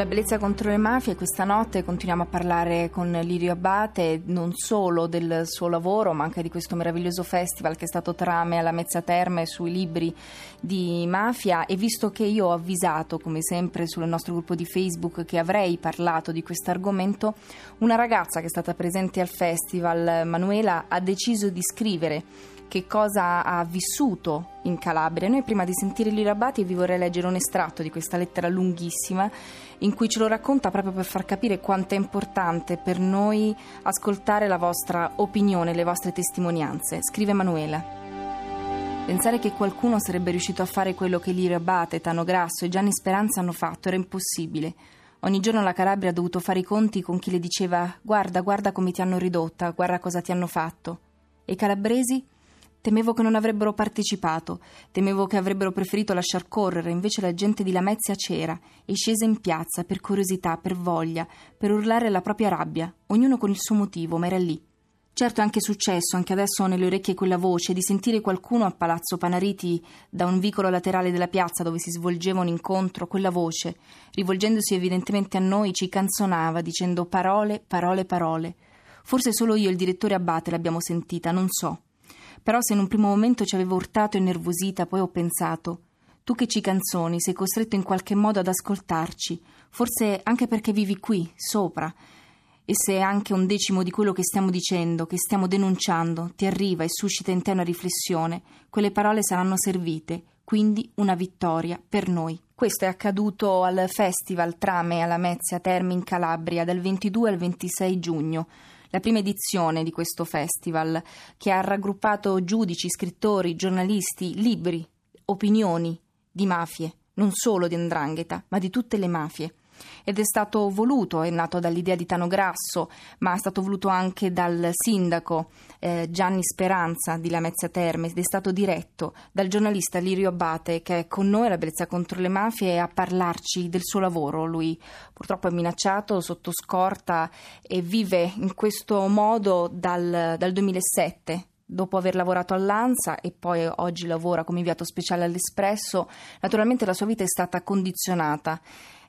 La bellezza contro le mafie, questa notte continuiamo a parlare con Lirio Abate non solo del suo lavoro ma anche di questo meraviglioso festival che è stato Trame alla Mezza Terme sui libri di mafia. E visto che io ho avvisato come sempre sul nostro gruppo di Facebook che avrei parlato di questo argomento, una ragazza che è stata presente al festival, Manuela, ha deciso di scrivere che cosa ha vissuto in Calabria. Noi prima di sentire Lira Abati vi vorrei leggere un estratto di questa lettera lunghissima in cui ce lo racconta proprio per far capire quanto è importante per noi ascoltare la vostra opinione, le vostre testimonianze. Scrive Manuela. Pensare che qualcuno sarebbe riuscito a fare quello che Lirio Abate, Tano Grasso e Gianni Speranza hanno fatto era impossibile. Ogni giorno la Calabria ha dovuto fare i conti con chi le diceva guarda, guarda come ti hanno ridotta, guarda cosa ti hanno fatto. E i calabresi? Temevo che non avrebbero partecipato, temevo che avrebbero preferito lasciar correre, invece la gente di Lamezia c'era e scese in piazza per curiosità, per voglia, per urlare la propria rabbia, ognuno con il suo motivo, ma era lì. Certo è anche successo, anche adesso ho nelle orecchie quella voce, di sentire qualcuno a Palazzo Panariti, da un vicolo laterale della piazza dove si svolgeva un incontro, quella voce, rivolgendosi evidentemente a noi, ci canzonava, dicendo parole, parole, parole. Forse solo io e il direttore Abate l'abbiamo sentita, non so. Però se in un primo momento ci avevo urtato e nervosita, poi ho pensato tu che ci canzoni sei costretto in qualche modo ad ascoltarci, forse anche perché vivi qui, sopra. E se anche un decimo di quello che stiamo dicendo, che stiamo denunciando, ti arriva e suscita in te una riflessione, quelle parole saranno servite, quindi una vittoria per noi. Questo è accaduto al Festival Trame alla Mezia Terme in Calabria dal 22 al 26 giugno la prima edizione di questo festival che ha raggruppato giudici, scrittori, giornalisti, libri, opinioni di mafie, non solo di Ndrangheta, ma di tutte le mafie ed è stato voluto, è nato dall'idea di Tano Grasso, ma è stato voluto anche dal sindaco eh, Gianni Speranza di Lamezia Terme ed è stato diretto dal giornalista Lirio Abate che è con noi alla Bellezza contro le mafie a parlarci del suo lavoro. Lui purtroppo è minacciato, sotto scorta e vive in questo modo dal, dal 2007 dopo aver lavorato all'ANSA e poi oggi lavora come inviato speciale all'Espresso, naturalmente la sua vita è stata condizionata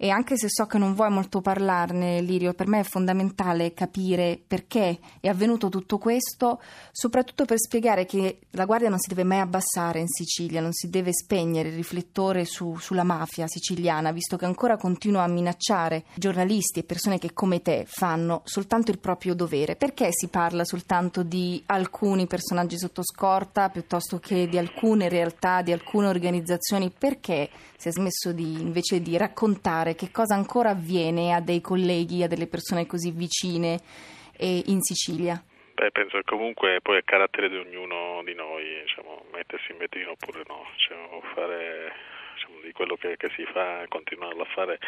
e anche se so che non vuoi molto parlarne, Lirio, per me è fondamentale capire perché è avvenuto tutto questo, soprattutto per spiegare che la guardia non si deve mai abbassare in Sicilia, non si deve spegnere il riflettore su, sulla mafia siciliana, visto che ancora continua a minacciare giornalisti e persone che come te fanno soltanto il proprio dovere. Perché si parla soltanto di alcuni personaggi sotto scorta piuttosto che di alcune realtà, di alcune organizzazioni? Perché si è smesso di, invece di raccontare raccontare che cosa ancora avviene a dei colleghi, a delle persone così vicine eh, in Sicilia? Beh, penso che comunque poi è carattere di ognuno di noi, diciamo, mettersi in vetrina oppure no, diciamo, fare diciamo, di quello che, che si fa, continuarlo a fare.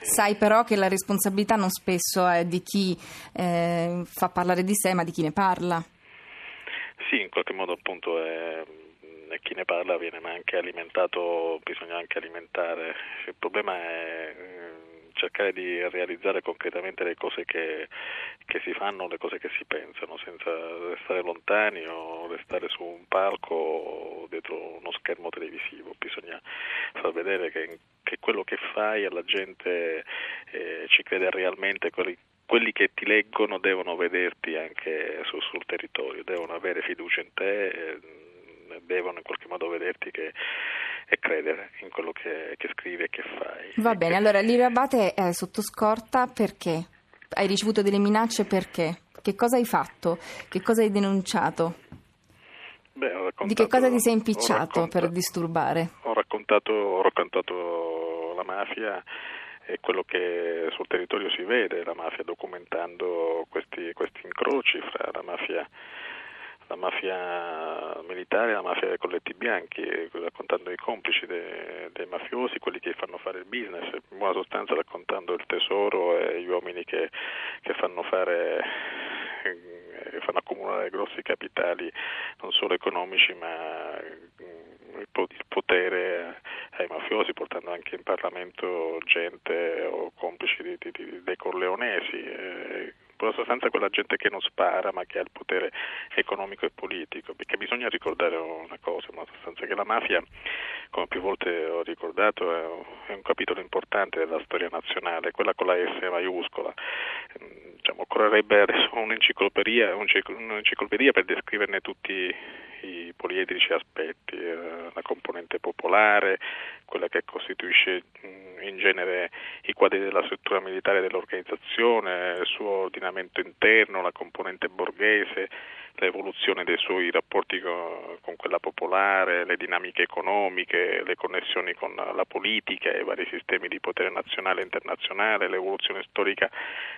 Sai però che la responsabilità non spesso è di chi eh, fa parlare di sé, ma di chi ne parla. Sì, in qualche modo appunto è e chi ne parla viene anche alimentato, bisogna anche alimentare. Il problema è eh, cercare di realizzare concretamente le cose che, che, si fanno, le cose che si pensano, senza restare lontani o restare su un palco o dietro uno schermo televisivo. Bisogna far vedere che, che quello che fai alla gente eh, ci crede realmente, quelli, quelli che ti leggono devono vederti anche su, sul territorio, devono avere fiducia in te. Eh, devono in qualche modo vederti che, e credere in quello che, che scrivi e che fai. Va bene, allora Lirio Abate è sotto scorta perché? Hai ricevuto delle minacce perché? Che cosa hai fatto? Che cosa hai denunciato? Beh, Di che cosa ti sei impicciato per disturbare? Ho raccontato, ho raccontato la mafia e quello che sul territorio si vede, la mafia documentando questi, questi incroci fra la mafia la mafia militare la mafia dei colletti bianchi, raccontando i complici dei, dei, mafiosi, quelli che fanno fare il business, in buona sostanza raccontando il tesoro e gli uomini che, che fanno fare eh, fanno accumulare grossi capitali non solo economici ma mm, il potere ai mafiosi portando anche in Parlamento gente o complici di, di, dei corleonesi in sostanza quella gente che non spara ma che ha il potere economico e politico, perché bisogna ricordare una cosa, in sostanza che la mafia, come più volte ho ricordato, è un capitolo importante della storia nazionale, quella con la S maiuscola. Diciamo, occorrerebbe adesso un'enciclopedia, un'enciclopedia per descriverne tutti i poliedrici aspetti, eh, la componente popolare, quella che costituisce in genere i quadri della struttura militare dell'organizzazione, il suo ordinamento interno, la componente borghese, l'evoluzione dei suoi rapporti con, quella popolare, le dinamiche economiche, le connessioni con la politica, i vari sistemi di potere nazionale e internazionale, l'evoluzione storica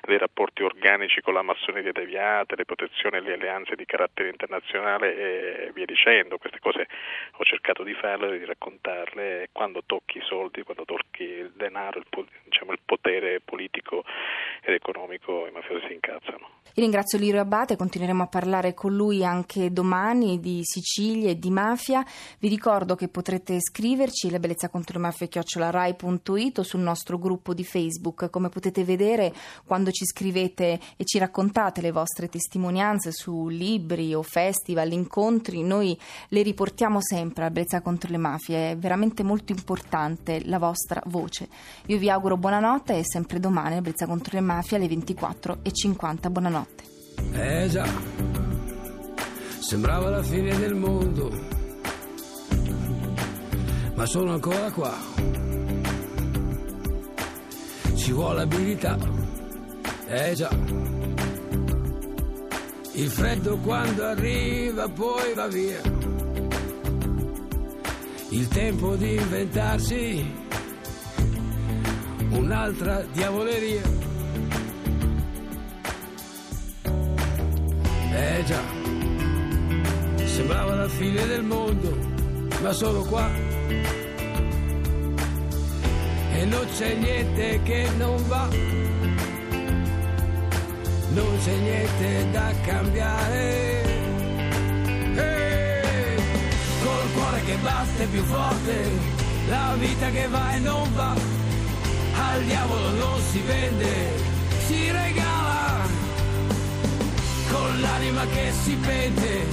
dei rapporti organici con la massoneria deviata, le protezioni e le alleanze di carattere internazionale e via dicendo. Queste cose ho cercato di farle, di raccontarle e quando tocchi i soldi, quando tocchi il denaro, il, diciamo, il potere politico ed economico, i mafiosi si incazzano. Io ringrazio Lirio Abate, continueremo a parlare con lui anche domani di Sicilia e di mafia. Vi ricordo che potrete scriverci la bellezza contro le mafie chiocciolarai.it o sul nostro gruppo di Facebook. Come potete vedere, quando ci scrivete e ci raccontate le vostre testimonianze su libri o festival, incontri, noi le riportiamo sempre. La bellezza contro le mafie è veramente molto importante la vostra voce. Io vi auguro buonanotte e sempre domani la bellezza contro le mafie alle 24.50. Buonanotte notte. Eh già, sembrava la fine del mondo, ma sono ancora qua. Ci vuole abilità, eh già. Il freddo quando arriva poi va via. Il tempo di inventarsi un'altra diavoleria. Eh già, sembrava la fine del mondo, ma solo qua. E non c'è niente che non va, non c'è niente da cambiare. Col cuore che batte più forte, la vita che va e non va, al diavolo non si vende, si regala con l'anima che si pente,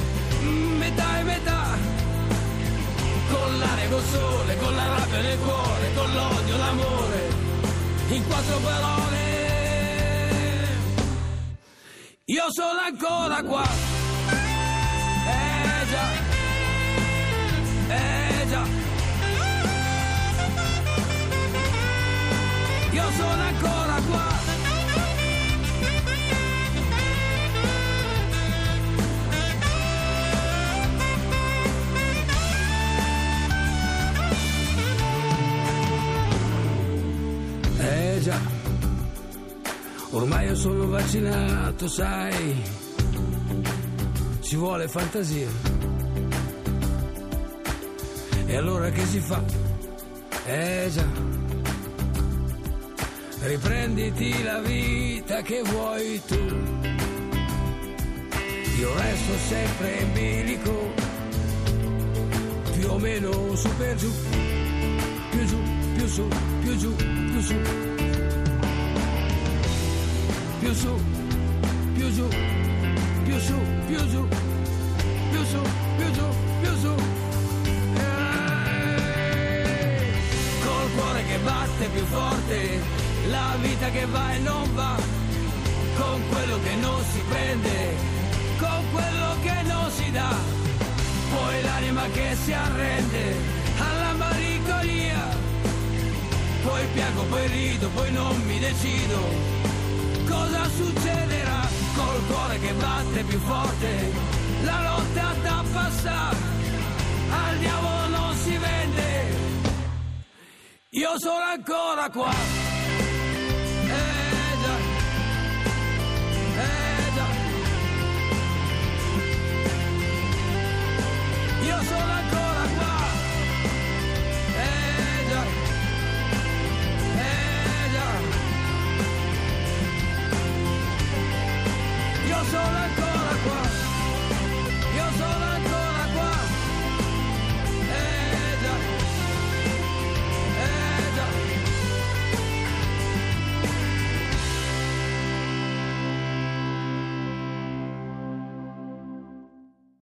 metà e metà, con l'aria col sole, con la rabbia nel cuore, con l'odio, l'amore, in quattro parole. Io sono ancora qua. Già, ormai io sono vaccinato, sai, ci vuole fantasia. E allora che si fa? Eh già, riprenditi la vita che vuoi tu. Io resto sempre in bilico, più o meno su per giù, più giù, più su, più giù, più su più su, più giù, più su, più giù, più su, più giù, più su. Eh. Col cuore che batte più forte, la vita che va e non va, con quello che non si prende, con quello che non si dà, poi l'anima che si arrende alla malinconia, poi piango, poi rido, poi non mi decido cosa succederà col cuore che batte più forte, la lotta da passare, al diavolo non si vende, io sono ancora qua. sola cosa